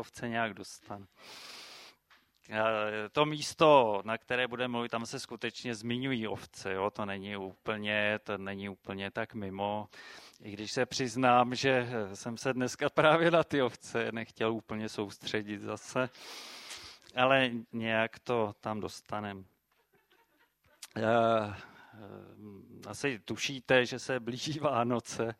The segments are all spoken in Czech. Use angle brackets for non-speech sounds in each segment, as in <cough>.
ovce nějak dostane. To místo, na které budeme mluvit, tam se skutečně zmiňují ovce, jo? to není úplně, to není úplně tak mimo. I když se přiznám, že jsem se dneska právě na ty ovce nechtěl úplně soustředit zase, ale nějak to tam dostaneme. Asi tušíte, že se blíží Vánoce.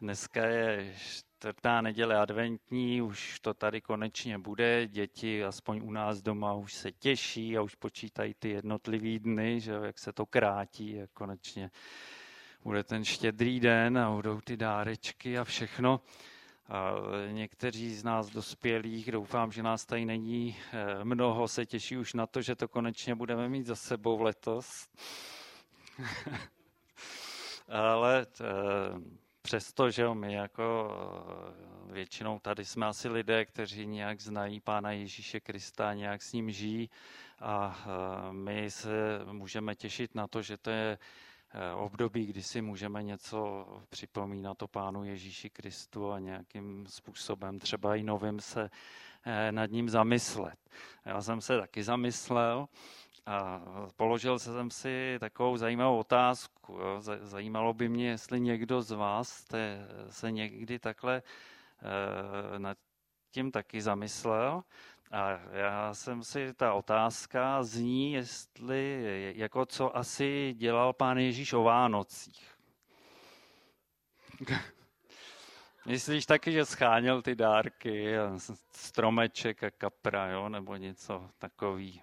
Dneska je čtvrtá neděle adventní, už to tady konečně bude. Děti, aspoň u nás doma, už se těší a už počítají ty jednotlivý dny, že jak se to krátí a konečně bude ten štědrý den a budou ty dárečky a všechno. A někteří z nás dospělých, doufám, že nás tady není eh, mnoho, se těší už na to, že to konečně budeme mít za sebou letos. <laughs> Ale t, eh, přesto, že my jako eh, většinou tady jsme asi lidé, kteří nějak znají Pána Ježíše Krista, nějak s ním žijí a eh, my se můžeme těšit na to, že to je eh, období, kdy si můžeme něco připomínat o Pánu Ježíši Kristu a nějakým způsobem, třeba i novým se nad ním zamyslet. Já jsem se taky zamyslel, a položil jsem si takovou zajímavou otázku. Jo. Zajímalo by mě, jestli někdo z vás jste se někdy takhle e, nad tím taky zamyslel. A já jsem si, ta otázka zní, jestli, jako co asi dělal pán Ježíš o Vánocích. <laughs> Myslíš taky, že scháněl ty dárky, stromeček a kapra, jo, nebo něco takový?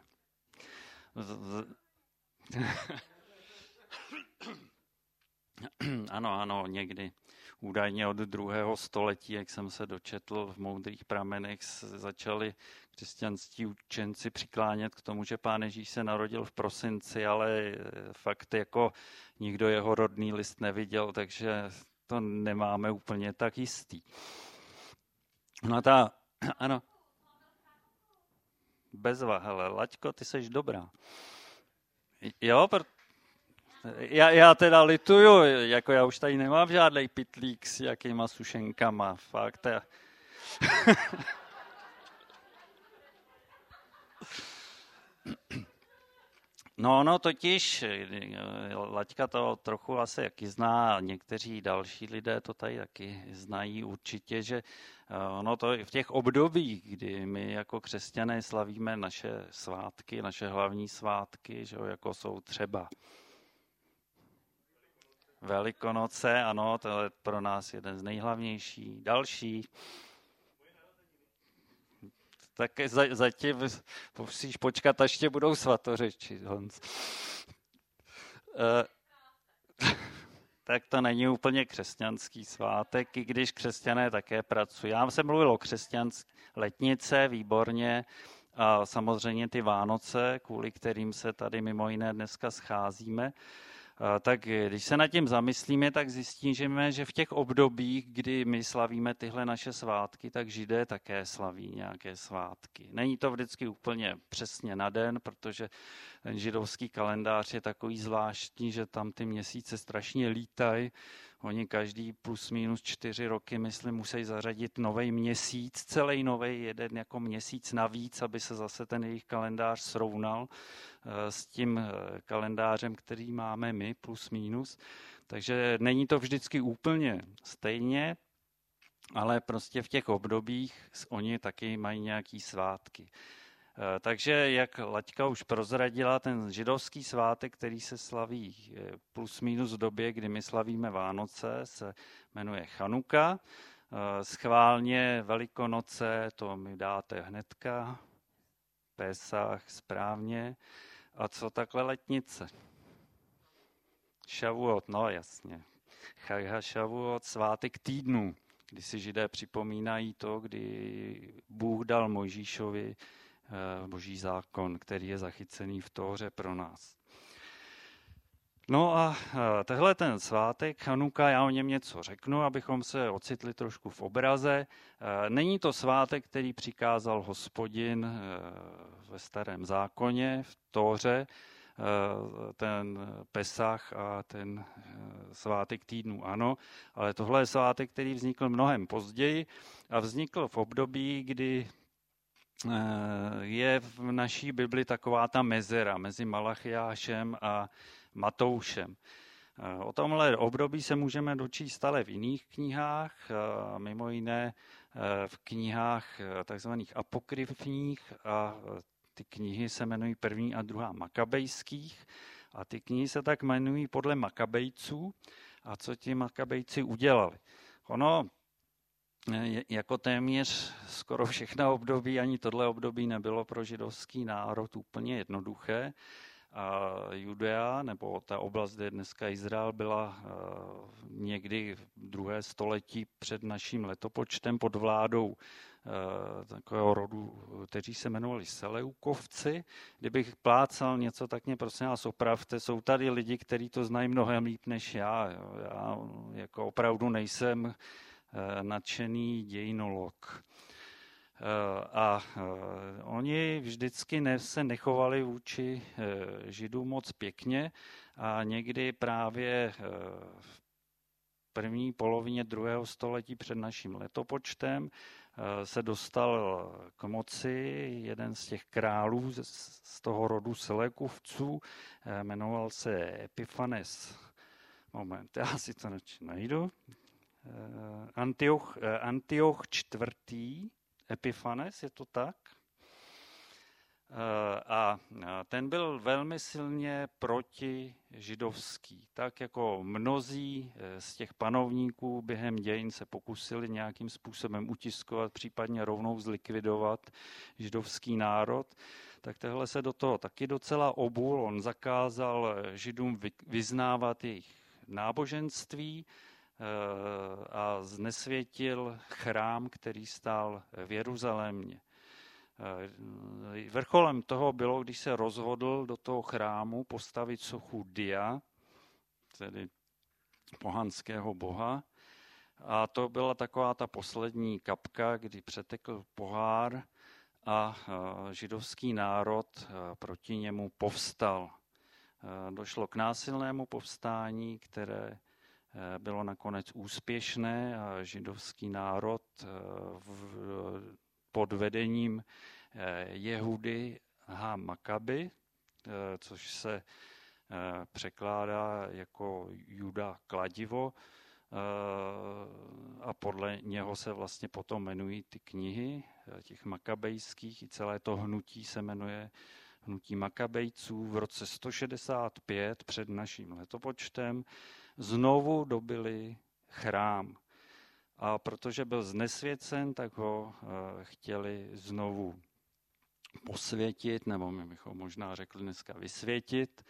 <laughs> ano, ano, někdy. Údajně od druhého století, jak jsem se dočetl v moudrých pramenech, začali křesťanství učenci přiklánět k tomu, že pán Ježíš se narodil v prosinci, ale eh, fakt jako nikdo jeho rodný list neviděl, takže to nemáme úplně tak jistý. No ta, <clears throat> ano, bezva, hele, Laďko, ty seš dobrá. Jo, pr- já, já teda lituju, jako já už tady nemám žádný pitlík s jakýma sušenkama, fakt. Já... <laughs> No, no, totiž Laďka to trochu asi jaký zná, a někteří další lidé to tady taky znají určitě, že eh, ono to v těch obdobích, kdy my jako křesťané slavíme naše svátky, naše hlavní svátky, že jo, jako jsou třeba Velikonoce, ano, to je pro nás jeden z nejhlavnějších. Další, tak za, zatím musíš počkat, až tě budou svatořeči, Honz. Uh, tak to není úplně křesťanský svátek, i když křesťané také pracují. Já jsem mluvil o křesťanské letnice, výborně, a samozřejmě ty Vánoce, kvůli kterým se tady mimo jiné dneska scházíme tak když se nad tím zamyslíme, tak zjistíme, že v těch obdobích, kdy my slavíme tyhle naše svátky, tak židé také slaví nějaké svátky. Není to vždycky úplně přesně na den, protože ten židovský kalendář je takový zvláštní, že tam ty měsíce strašně lítají. Oni každý plus minus čtyři roky, myslím, musí zařadit nový měsíc, celý nový jeden jako měsíc navíc, aby se zase ten jejich kalendář srovnal eh, s tím eh, kalendářem, který máme my, plus minus. Takže není to vždycky úplně stejně, ale prostě v těch obdobích oni taky mají nějaký svátky. Eh, takže, jak Laťka už prozradila, ten židovský svátek, který se slaví eh, plus minus v době, kdy my slavíme Vánoce, se jmenuje Chanuka. Eh, schválně Velikonoce, to mi dáte hnedka, Pesach správně. A co takhle letnice? Šavuot, no jasně. Chajha Šavuot, svátek týdnu, kdy si židé připomínají to, kdy Bůh dal Mojžíšovi boží zákon, který je zachycený v Tóře pro nás. No a eh, tehle ten svátek Chanuka, já o něm něco řeknu, abychom se ocitli trošku v obraze. Eh, není to svátek, který přikázal hospodin ve starém zákoně, v Tóře, ten Pesach a ten svátek týdnu, ano, ale tohle je svátek, který vznikl mnohem později a vznikl v období, kdy je v naší Bibli taková ta mezera mezi Malachiášem a Matoušem. O tomhle období se můžeme dočíst ale v jiných knihách, mimo jiné v knihách takzvaných apokryfních a ty knihy se jmenují první a druhá makabejských a ty knihy se tak jmenují podle makabejců a co ti makabejci udělali. Ono jako téměř skoro všechna období, ani tohle období nebylo pro židovský národ úplně jednoduché. A Judea, nebo ta oblast, kde je dneska Izrael, byla eh, někdy v druhé století před naším letopočtem pod vládou eh, takového rodu, kteří se jmenovali Seleukovci. Kdybych plácal něco, tak mě prosím vás opravte. Jsou tady lidi, kteří to znají mnohem líp než já. Já jako opravdu nejsem nadšený dějinolog. Eh, a eh, oni vždycky ne, se nechovali vůči eh, židům moc pěkně a někdy právě v první polovině druhého století před naším letopočtem se dostal k moci jeden z těch králů z toho rodu Selekovců, jmenoval se Epifanes. Moment, já si to najdu. Antioch, Antioch čtvrtý, Epifanes, je to tak? Eh, a ten byl velmi silně proti židovský. Tak jako mnozí eh, z těch panovníků během dějin se pokusili nějakým způsobem utiskovat, případně rovnou zlikvidovat židovský národ, tak tehle se do toho taky docela obul. On zakázal eh, židům vyznávat jejich náboženství, Eh, a znesvětil chrám, který stál v Jeruzalémě. Eh, vrcholem toho bylo, když se rozhodl do toho chrámu postavit sochu Dia, tedy pohanského boha. A to byla taková ta poslední kapka, kdy přetekl pohár a eh, židovský národ proti němu povstal. Došlo k násilnému povstání, které Eh, bylo nakonec úspěšné a židovský národ eh, pod vedením eh, Jehudy H. Makaby, což se překládá jako Juda kladivo, a podle něho se vlastně potom jmenují ty knihy těch makabejských i celé to hnutí se jmenuje hnutí makabejců v roce 165 před naším letopočtem znovu dobili chrám. A protože byl znesvěcen, tak ho eh, chtěli znovu posvětit, nebo my bychom možná řekli dneska vysvětit.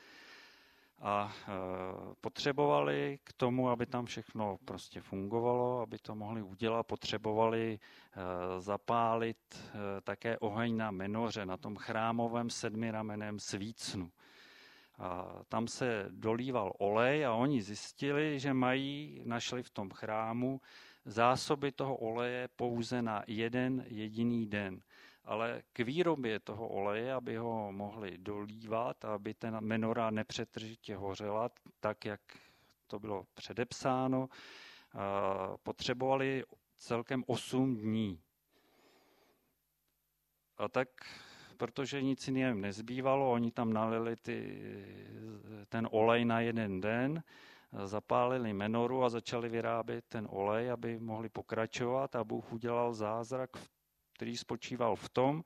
A eh, potřebovali k tomu, aby tam všechno prostě fungovalo, aby to mohli udělat, potřebovali eh, zapálit také oheň na menoře, na tom chrámovém sedmirameném svícnu. A tam se dolíval olej a oni zjistili, že mají, našli v tom chrámu zásoby toho oleje pouze na jeden jediný den. Ale k výrobě toho oleje, aby ho mohli dolívat, aby ten menora nepřetržitě hořela, tak jak to bylo předepsáno, potřebovali celkem 8 dní. A tak protože nic jiného nezbývalo, oni tam nalili ty, ten olej na jeden den, zapálili menoru a začali vyrábět ten olej, aby mohli pokračovat a Bůh udělal zázrak, který spočíval v tom,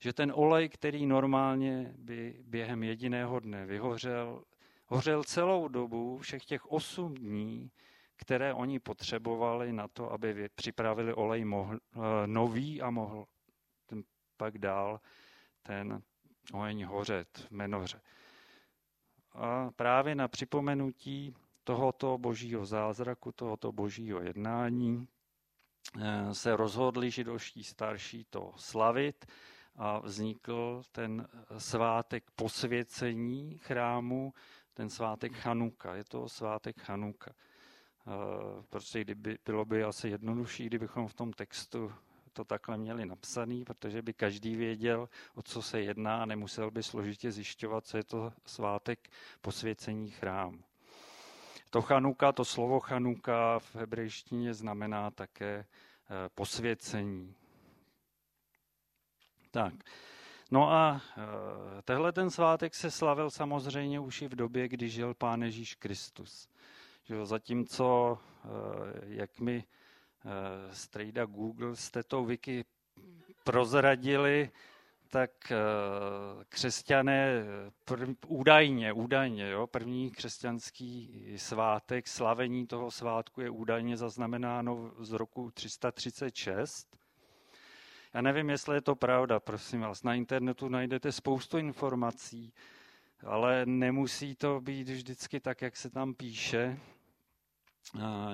že ten olej, který normálně by během jediného dne vyhořel, hořel celou dobu, všech těch osm dní, které oni potřebovali na to, aby připravili olej mohl, eh, nový a mohl pak dál ten oheň hořet v menoře. A právě na připomenutí tohoto božího zázraku, tohoto božího jednání eh, se rozhodli židovští starší to slavit a vznikl ten svátek posvěcení chrámu, ten svátek Chanuka. Je to svátek Chanuka. Eh, prostě kdyby, bylo by asi jednodušší, kdybychom v tom textu to takhle měli napsaný, protože by každý věděl, o co se jedná a nemusel by složitě zjišťovat, co je to svátek posvěcení chrámu. To chanuka, to slovo chanuka v hebrejštině znamená také eh, posvěcení. Tak. No a tehle ten svátek se slavil samozřejmě už i v době, kdy žil Pán Ježíš Kristus. Zatímco, jak mi strejda Google z této wiki prozradili, tak křesťané prv, údajně, údajně, jo, první křesťanský svátek, slavení toho svátku je údajně zaznamenáno z roku 336 já nevím, jestli je to pravda, prosím vás. Na internetu najdete spoustu informací, ale nemusí to být vždycky tak, jak se tam píše.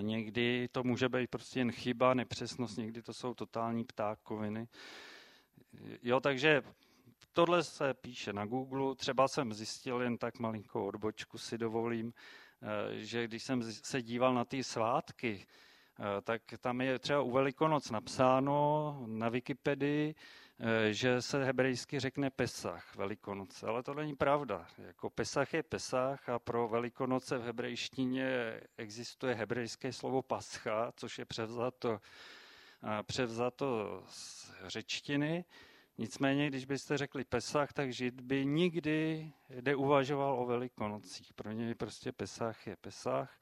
Někdy to může být prostě jen chyba, nepřesnost, někdy to jsou totální ptákoviny. Jo, takže tohle se píše na Google. Třeba jsem zjistil jen tak malinkou odbočku, si dovolím, eh, že když jsem se díval na ty svátky, Eh, tak tam je třeba u Velikonoc napsáno na Wikipedii, že se hebrejsky řekne Pesach, Velikonoce, ale to není pravda. Jako Pesach je Pesach a pro Velikonoce v hebrejštině existuje hebrejské slovo Pascha, což je převzato, eh, převzato z řečtiny. Nicméně, když byste řekli Pesach, tak Žid by nikdy neuvažoval o Velikonocích. Pro něj prostě Pesach je Pesach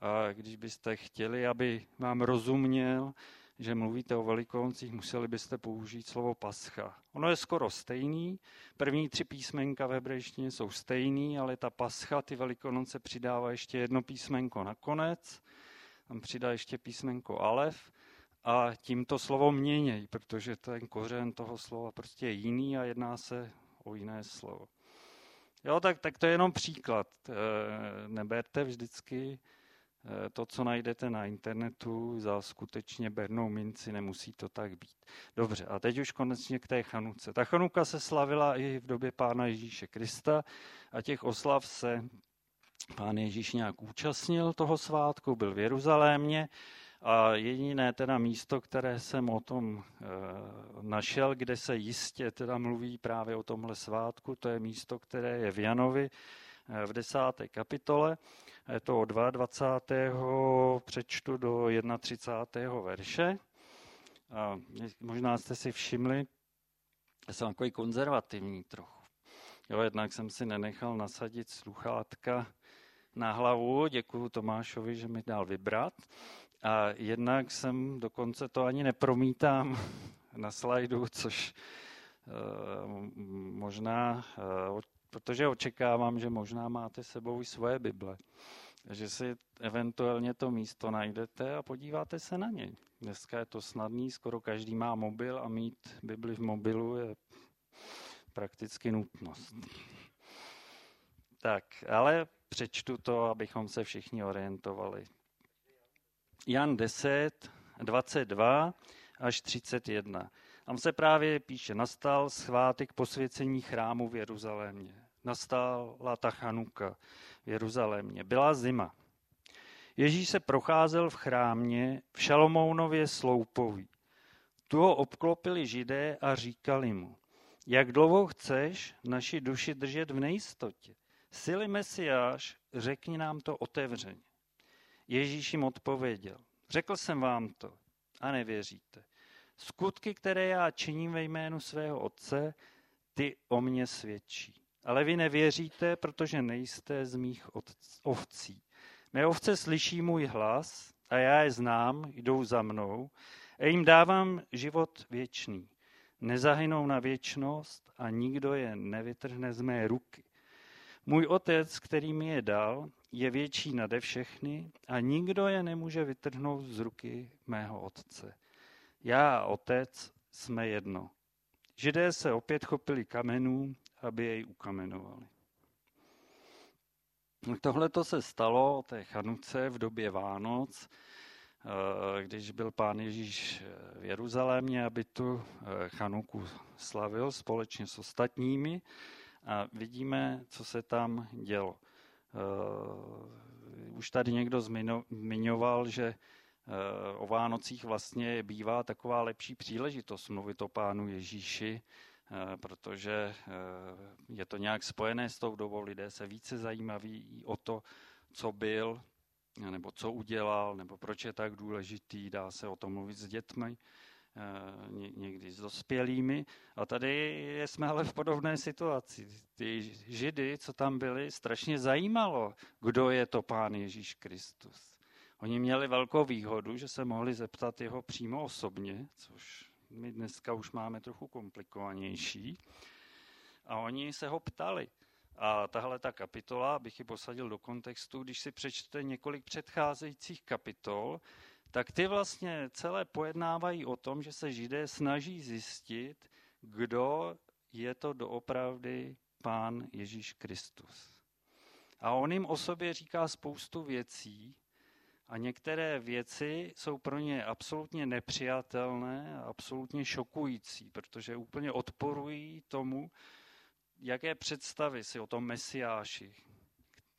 a když byste chtěli, aby vám rozuměl, že mluvíte o velikoncích, museli byste použít slovo pascha. Ono je skoro stejný, první tři písmenka v hebrejštině jsou stejný, ale ta pascha, ty velikonoce přidává ještě jedno písmenko nakonec, tam přidá ještě písmenko alef a tím to slovo měněj, protože ten kořen toho slova prostě je jiný a jedná se o jiné slovo. Jo, tak, tak to je jenom příklad. E, neberte vždycky Eh, to, co najdete na internetu, za skutečně bernou minci, nemusí to tak být. Dobře, a teď už konečně k té chanuce. Ta chanuka se slavila i v době Pána Ježíše Krista a těch oslav se Pán Ježíš nějak účastnil toho svátku, byl v Jeruzalémě a jediné teda místo, které jsem o tom e, našel, kde se jistě teda mluví právě o tomhle svátku, to je místo, které je v Janovi v desáté kapitole je to od 22. přečtu do 31. verše. A možná jste si všimli, já jsem takový konzervativní trochu. Jo, jednak jsem si nenechal nasadit sluchátka na hlavu, děkuji Tomášovi, že mi dal vybrat. A jednak jsem dokonce to ani nepromítám <laughs> na slajdu, což uh, možná uh, protože očekávám, že možná máte sebou i svoje Bible. Že si eventuálně to místo najdete a podíváte se na něj. Dneska je to snadný, skoro každý má mobil a mít Bibli v mobilu je prakticky nutnost. Tak, ale přečtu to, abychom se všichni orientovali. Jan 10, 22 až 31. Tam se právě píše, nastal svátek posvěcení chrámu v Jeruzalémě nastala ta chanuka v Jeruzalémě. Byla zima. Ježíš se procházel v chrámě v Šalomounově sloupoví. Tu ho obklopili židé a říkali mu, jak dlouho chceš naši duši držet v nejistotě? Sily Mesiáš, řekni nám to otevřeně. Ježíš jim odpověděl, řekl jsem vám to a nevěříte. Skutky, které já činím ve jménu svého otce, ty o mě svědčí. Ale vy nevěříte, protože nejste z mých ovcí. Mé ovce slyší můj hlas a já je znám, jdou za mnou a jim dávám život věčný. Nezahynou na věčnost a nikdo je nevytrhne z mé ruky. Můj otec, který mi je dal, je větší nade všechny a nikdo je nemůže vytrhnout z ruky mého otce. Já a otec jsme jedno. Židé se opět chopili kamenů aby jej ukamenovali. Tohle to se stalo té chanuce v době Vánoc, eh, když byl pán Ježíš v Jeruzalémě, aby tu eh, chanuku slavil společně s ostatními. A vidíme, co se tam dělo. Eh, už tady někdo zmiňoval, že o Vánocích vlastně bývá taková lepší příležitost mluvit o pánu Ježíši, protože eh, je to nějak spojené s tou dobou. Lidé se více zajímaví o to, co byl, nebo co udělal, nebo proč je tak důležitý. Dá se o tom mluvit s dětmi. někdy s dospělými. A tady jsme ale v podobné situaci. Ty židy, co tam byli, strašně zajímalo, kdo je to pán Ježíš Kristus. Oni měli velkou výhodu, že se mohli zeptat jeho přímo osobně, což my dneska už máme trochu komplikovanější. A oni se ho ptali. A tahle ta kapitola, abych ji posadil do kontextu, když si přečtete několik předcházejících kapitol, tak ty vlastně celé pojednávají o tom, že se židé snaží zjistit, kdo je to doopravdy pán Ježíš Kristus. A on jim o sobě říká spoustu věcí a některé věci jsou pro ně absolutně nepřijatelné a absolutně šokující, protože úplně odporují tomu, jaké představy si o tom mesiáši,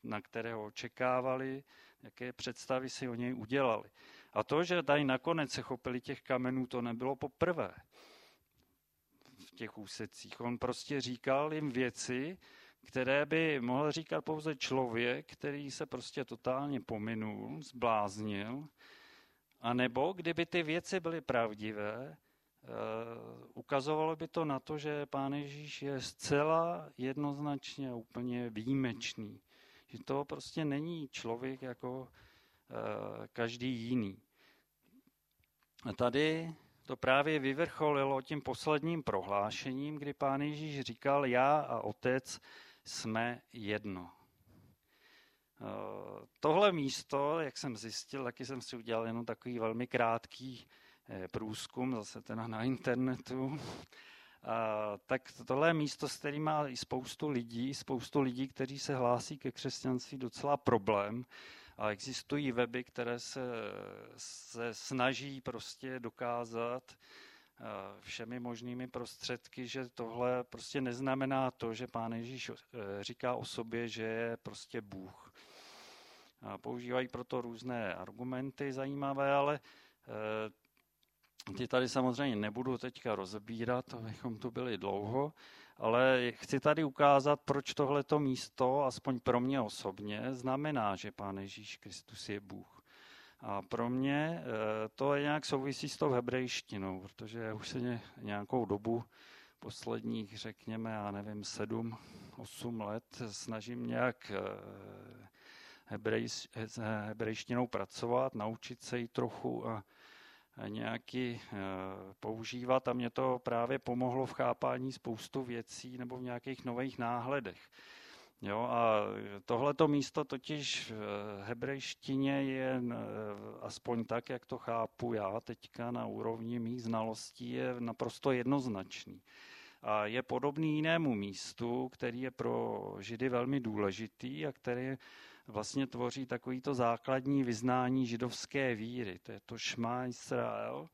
na kterého očekávali, jaké představy si o něj udělali. A to, že tady nakonec se chopili těch kamenů, to nebylo poprvé v těch úsecích. On prostě říkal jim věci, které by mohl říkat pouze člověk, který se prostě totálně pominul, zbláznil, a nebo kdyby ty věci byly pravdivé, eh, ukazovalo by to na to, že Pán Ježíš je zcela jednoznačně úplně výjimečný. Že to prostě není člověk jako eh, každý jiný. A tady to právě vyvrcholilo tím posledním prohlášením, kdy pán Ježíš říkal, já a otec jsme jedno. Eh, tohle místo, jak jsem zjistil, taky jsem si udělal jenom takový velmi krátký eh, průzkum, zase teda na internetu, a, tak tohle místo, s kterým má i spoustu lidí, spoustu lidí, kteří se hlásí ke křesťanství, docela problém. A existují weby, které se, se snaží prostě dokázat, všemi možnými prostředky, že tohle prostě neznamená to, že pán Ježíš eh, říká o sobě, že je prostě Bůh. Používají proto různé argumenty zajímavé, ale eh, ty tady samozřejmě nebudu teďka rozebírat, abychom tu byli dlouho, ale chci tady ukázat, proč tohleto místo, aspoň pro mě osobně, znamená, že Pán Ježíš Kristus je Bůh. A pro mě eh, to je nějak souvisí s tou hebrejštinou, protože už se nějakou dobu, posledních, řekněme, já nevím, sedm, osm let, snažím nějak eh, hebrej, hebrejštinou pracovat, naučit se ji trochu a nějaký eh, používat a mě to právě pomohlo v chápání spoustu věcí nebo v nějakých nových náhledech. Jo, a tohleto místo totiž v hebrejštině je, eh, aspoň tak, jak to chápu já teďka na úrovni mých znalostí, je naprosto jednoznačný. A je podobný jinému místu, který je pro Židy velmi důležitý a který vlastně tvoří takovýto základní vyznání židovské víry. To je to Šma Izrael,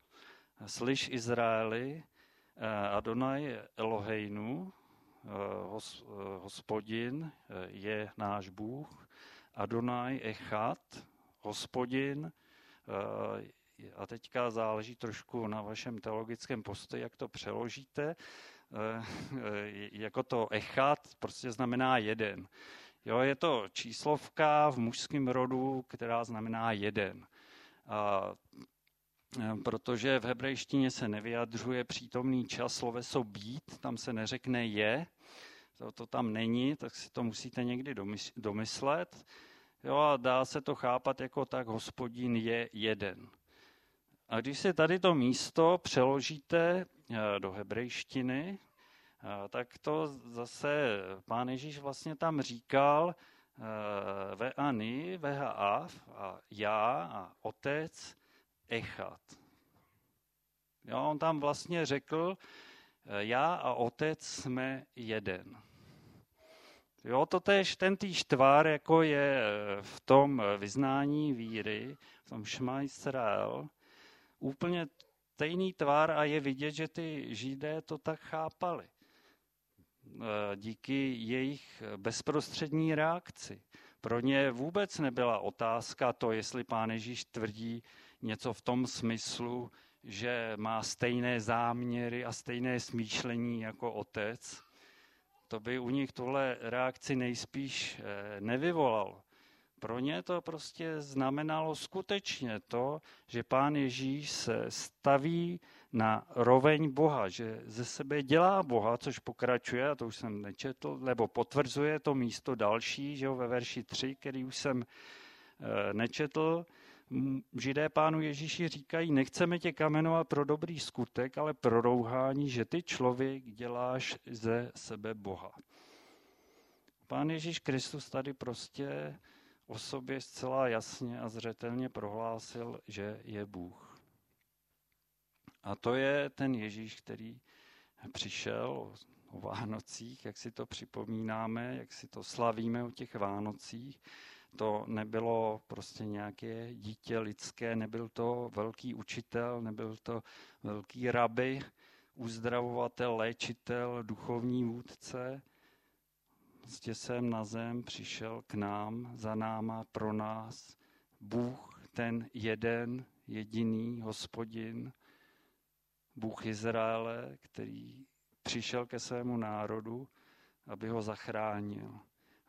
slyš Izraeli, eh, Adonai Eloheinu, Eh, eh, hospodin eh, je náš Bůh, Adonai Echat, hospodin, a teďka záleží trošku na vašem teologickém postoji, jak to přeložíte, jako to echat prostě znamená jeden. Jo, je to číslovka v mužském rodu, která znamená jeden. A protože v hebrejštině se nevyjadřuje přítomný čas sloveso být, tam se neřekne je, to, to tam není, tak si to musíte někdy domyslet. Jo, a dá se to chápat jako tak, hospodin je jeden. A když si tady to místo přeložíte eh, do hebrejštiny, eh, tak to zase pán Ježíš vlastně tam říkal eh, ve ani, ve a já a otec Echat. Jo, on tam vlastně řekl, eh, já a otec jsme jeden. Jo, to tež, ten týž tvar, jako je eh, v tom vyznání víry, v tom Šma Israel, úplně stejný tvar a je vidět, že ty židé to tak chápali. Eh, díky jejich bezprostřední reakci. Pro ně vůbec nebyla otázka to, jestli pán Ježíš tvrdí, něco v tom smyslu, že má stejné záměry a stejné smýšlení jako otec, to by u nich tohle reakci nejspíš eh, nevyvolalo. Pro ně to prostě znamenalo skutečně to, že pán Ježíš se staví na roveň Boha, že ze sebe dělá Boha, což pokračuje, a to už jsem nečetl, nebo potvrzuje to místo další, že jo, ve verši 3, který už jsem e, nečetl. Židé pánu Ježíši říkají, nechceme tě kamenovat pro dobrý skutek, ale pro rouhání, že ty člověk děláš ze sebe Boha. Pán Ježíš Kristus tady prostě o sobě zcela jasně a zřetelně prohlásil, že je Bůh. A to je ten Ježíš, který přišel o Vánocích, jak si to připomínáme, jak si to slavíme o těch Vánocích. To nebylo prostě nějaké dítě lidské, nebyl to velký učitel, nebyl to velký rabi, uzdravovatel, léčitel, duchovní vůdce. Prostě sem na zem přišel k nám, za náma, pro nás. Bůh, ten jeden, jediný hospodin, Bůh Izraele, který přišel ke svému národu, aby ho zachránil.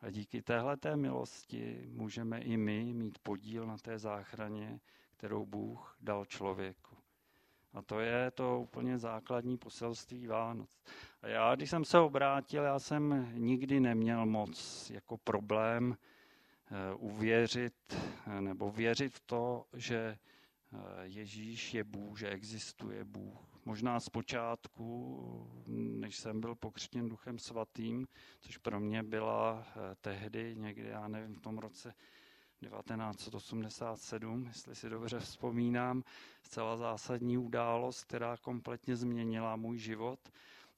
A díky téhle milosti můžeme i my mít podíl na té záchraně, kterou Bůh dal člověku. A to je to úplně základní poselství Vánoc. A já, když jsem se obrátil, já jsem nikdy neměl moc jako problém eh, uvěřit eh, nebo věřit v to, že eh, Ježíš je Bůh, že existuje Bůh možná z počátku, než jsem byl pokřtěn duchem svatým, což pro mě byla eh, tehdy někdy, já nevím, v tom roce 1987, jestli si dobře vzpomínám, zcela zásadní událost, která kompletně změnila můj život,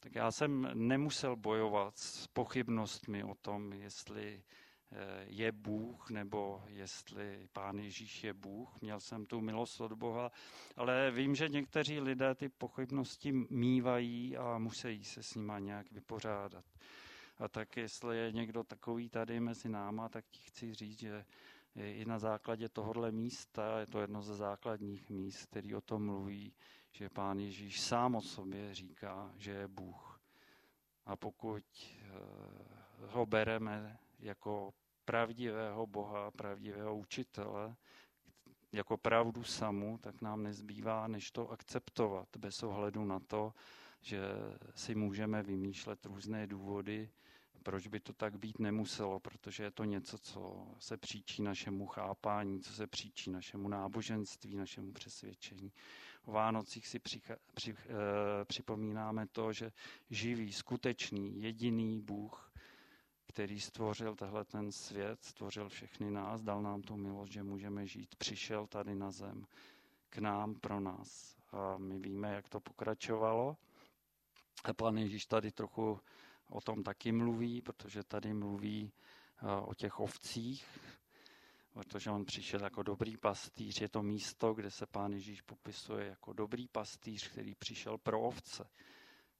tak já jsem nemusel bojovat s pochybnostmi o tom, jestli je Bůh, nebo jestli Pán Ježíš je Bůh. Měl jsem tu milost od Boha, ale vím, že někteří lidé ty pochybnosti mývají a musí se s nima nějak vypořádat. A tak jestli je někdo takový tady mezi náma, tak ti chci říct, že i na základě tohohle místa, je to jedno ze základních míst, který o tom mluví, že Pán Ježíš sám o sobě říká, že je Bůh. A pokud eh, ho bereme jako pravdivého Boha, pravdivého učitele, jako pravdu samu, tak nám nezbývá, než to akceptovat bez ohledu na to, že si můžeme vymýšlet různé důvody, proč by to tak být nemuselo, protože je to něco, co se příčí našemu chápání, co se příčí našemu náboženství, našemu přesvědčení. O Vánocích si přicha, při, e, připomínáme to, že živý, skutečný, jediný Bůh který stvořil tehle ten svět, stvořil všechny nás, dal nám tu milost, že můžeme žít, přišel tady na zem k nám, pro nás. A my víme, jak to pokračovalo. A pan Ježíš tady trochu o tom taky mluví, protože tady mluví o těch ovcích, protože on přišel jako dobrý pastýř. Je to místo, kde se pán Ježíš popisuje jako dobrý pastýř, který přišel pro ovce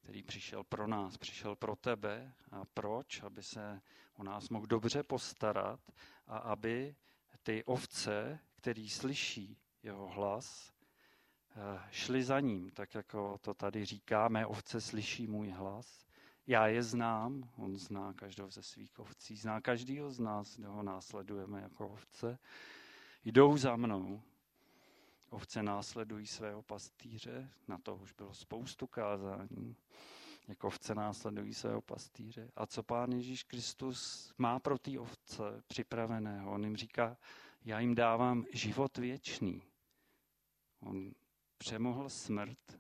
který přišel pro nás, přišel pro tebe. A proč? Aby se o nás mohl dobře postarat a aby ty ovce, který slyší jeho hlas, eh, šli za ním, tak jako to tady říkáme, ovce slyší můj hlas. Já je znám, on zná každého ze svých ovcí, zná každýho z nás, kdo ho následujeme jako ovce. Jdou za mnou, Ovce následují svého pastýře, na to už bylo spoustu kázání. Jak ovce následují svého pastýře. A co pán Ježíš Kristus má pro ty ovce připraveného? On jim říká, já jim dávám život věčný. On přemohl smrt,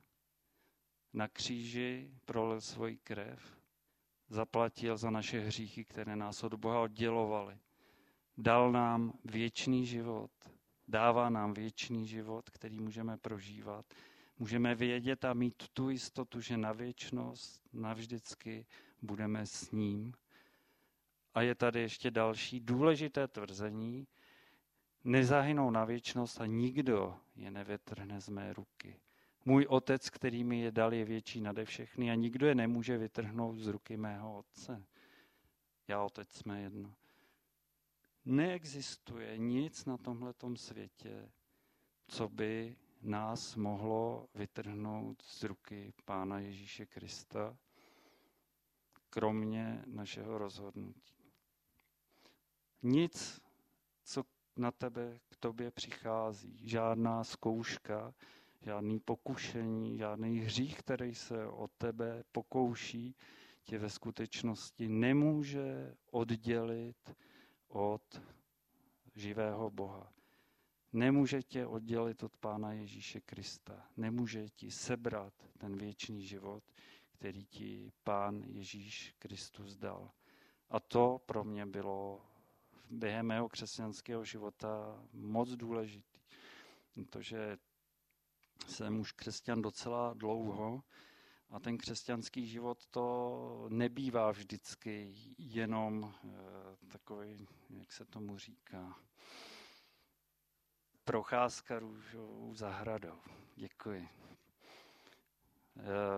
na kříži prolil svoji krev, zaplatil za naše hříchy, které nás od Boha oddělovaly. Dal nám věčný život, dává nám věčný život, který můžeme prožívat. Můžeme vědět a mít tu jistotu, že na věčnost, navždycky budeme s ním. A je tady ještě další důležité tvrzení. Nezahynou na věčnost a nikdo je nevytrhne z mé ruky. Můj otec, který mi je dal, je větší nade všechny a nikdo je nemůže vytrhnout z ruky mého otce. Já otec jsme jedno. Neexistuje nic na tomhletom světě, co by nás mohlo vytrhnout z ruky Pána Ježíše Krista, kromě našeho rozhodnutí. Nic, co na tebe, k tobě přichází, žádná zkouška, žádný pokušení, žádný hřích, který se od tebe pokouší, tě ve skutečnosti nemůže oddělit od živého Boha. Nemůže tě oddělit od Pána Ježíše Krista. Nemůže ti sebrat ten věčný život, který ti Pán Ježíš Kristus dal. A to pro mě bylo během mého křesťanského života moc důležitý. Protože jsem už křesťan docela dlouho a ten křesťanský život to nebývá vždycky jenom e, takový, jak se tomu říká, procházka růžovou zahradou. Děkuji. E,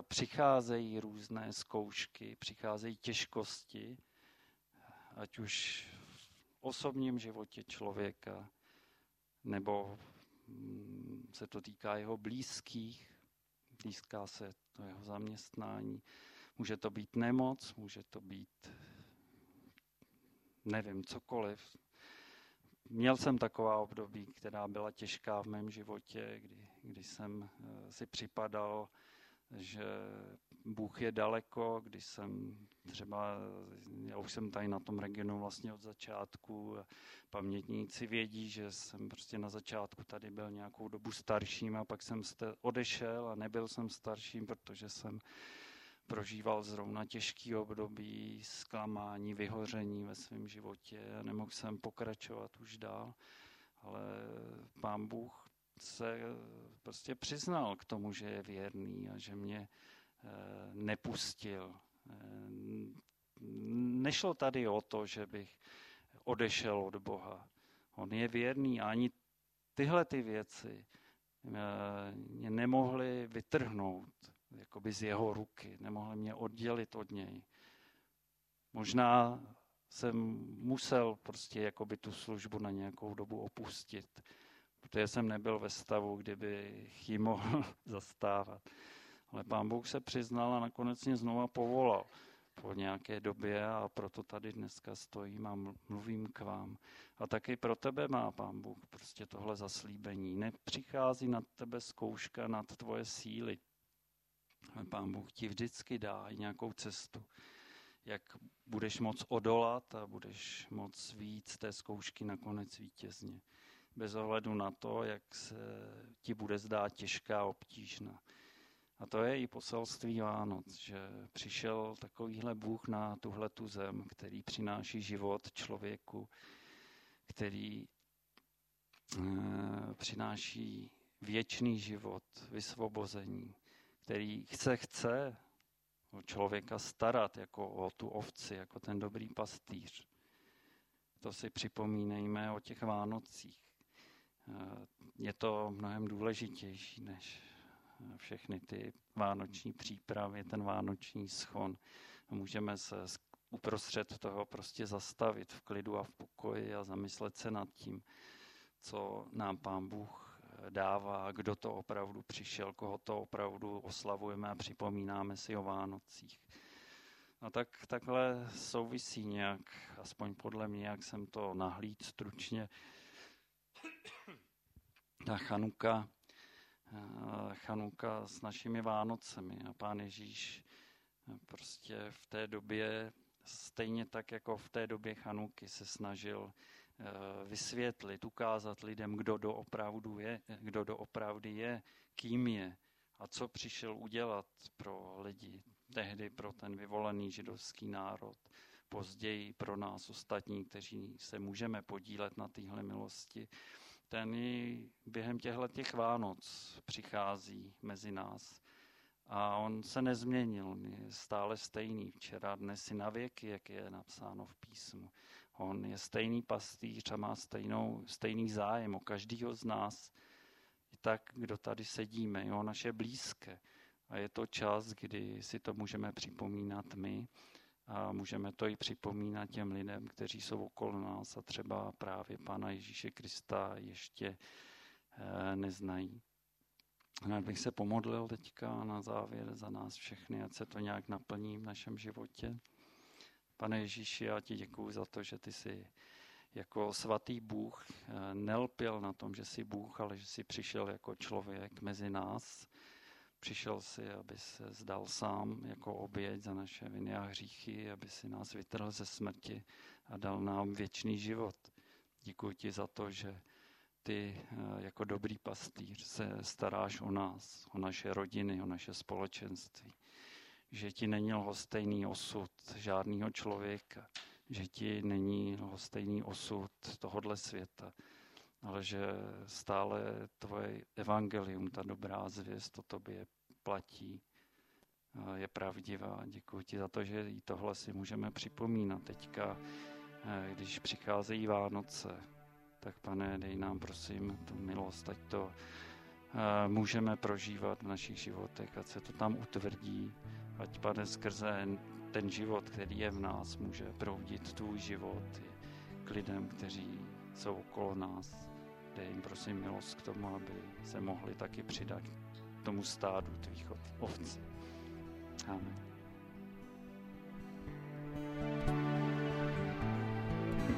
přicházejí různé zkoušky, přicházejí těžkosti, ať už v osobním životě člověka, nebo mm, se to týká jeho blízkých, blízká se to jeho zaměstnání. Může to být nemoc, může to být, nevím, cokoliv. Měl jsem taková období, která byla těžká v mém životě, kdy, kdy jsem eh, si připadal, že Bůh je daleko, když jsem třeba, já už jsem tady na tom regionu vlastně od začátku, pamětníci vědí, že jsem prostě na začátku tady byl nějakou dobu starším a pak jsem odešel a nebyl jsem starším, protože jsem prožíval zrovna těžký období, zklamání, vyhoření ve svém životě a nemohl jsem pokračovat už dál, ale pán Bůh se prostě přiznal k tomu, že je věrný a že mě eh, nepustil. Eh, nešlo tady o to, že bych odešel od Boha. On je věrný a ani tyhle ty věci eh, mě nemohly vytrhnout jakoby z jeho ruky, nemohly mě oddělit od něj. Možná jsem musel prostě jakoby tu službu na nějakou dobu opustit, protože jsem nebyl ve stavu, kdybych ji mohl <laughs> zastávat. Ale pán Bůh se přiznal a nakonec mě znova povolal po nějaké době a proto tady dneska stojím a mluvím k vám. A taky pro tebe má pán Bůh prostě tohle zaslíbení. Nepřichází nad tebe zkouška nad tvoje síly. Ale pán Bůh ti vždycky dá nějakou cestu, jak budeš moc odolat a budeš moc víc té zkoušky nakonec vítězně bez ohledu na to, jak se ti bude zdát těžká, obtížná. A to je i poselství Vánoc, že přišel takovýhle Bůh na tuhle tu zem, který přináší život člověku, který e, přináší věčný život, vysvobození, který chce, chce o člověka starat jako o tu ovci, jako ten dobrý pastýř. To si připomínejme o těch Vánocích. Je to mnohem důležitější než všechny ty vánoční přípravy, ten vánoční schon. Můžeme se uprostřed toho prostě zastavit v klidu a v pokoji a zamyslet se nad tím, co nám Pán Bůh eh, dává, kdo to opravdu přišel, koho to opravdu oslavujeme a připomínáme si o Vánocích. No tak takhle souvisí nějak, aspoň podle mě, jak jsem to nahlíd stručně, ta Chanuka, eh, Chanuka s našimi Vánocemi. A pán Ježíš eh, prostě v té době, stejně tak jako v té době Chanuky, se snažil eh, vysvětlit, ukázat lidem, kdo doopravdu je, kdo doopravdy je, kým je a co přišel udělat pro lidi, tehdy pro ten vyvolený židovský národ, později pro nás ostatní, kteří se můžeme podílet na téhle milosti ten i během těchto těch Vánoc přichází mezi nás. A on se nezměnil, je stále stejný včera, dnes i na věky, jak je napsáno v písmu. On je stejný pastýř a má stejnou, stejný zájem o každého z nás. I tak, kdo tady sedíme, jo, naše blízké. A je to čas, kdy si to můžeme připomínat my a můžeme to i připomínat těm lidem, kteří jsou okolo nás a třeba právě Pána Ježíše Krista ještě eh, neznají. Rád bych se pomodlil teďka na závěr za nás všechny, ať se to nějak naplní v našem životě. Pane Ježíši, já ti děkuji za to, že ty jsi jako svatý Bůh eh, nelpěl na tom, že jsi Bůh, ale že jsi přišel jako člověk mezi nás. Přišel si, aby se zdal sám jako oběť za naše viny a hříchy, aby si nás vytrhl ze smrti a dal nám věčný život. Děkuji ti za to, že ty eh, jako dobrý pastýř se staráš o nás, o naše rodiny, o naše společenství. Že ti není lhostejný osud žádného člověka, že ti není lhostejný osud tohohle světa, ale že stále tvoje evangelium, ta dobrá zvěst o tobě platí, je pravdivá. Děkuji ti za to, že i tohle si můžeme připomínat teďka, eh, když přicházejí Vánoce, tak pane, dej nám prosím tu milost, ať to eh, můžeme prožívat v našich životech, ať se to tam utvrdí, ať pane skrze ten život, který je v nás, může proudit tvůj život k lidem, kteří jsou okolo nás. Dej jim prosím milost k tomu, aby se mohli taky přidat k tomu stádu tvých ovcí. Amen. thank you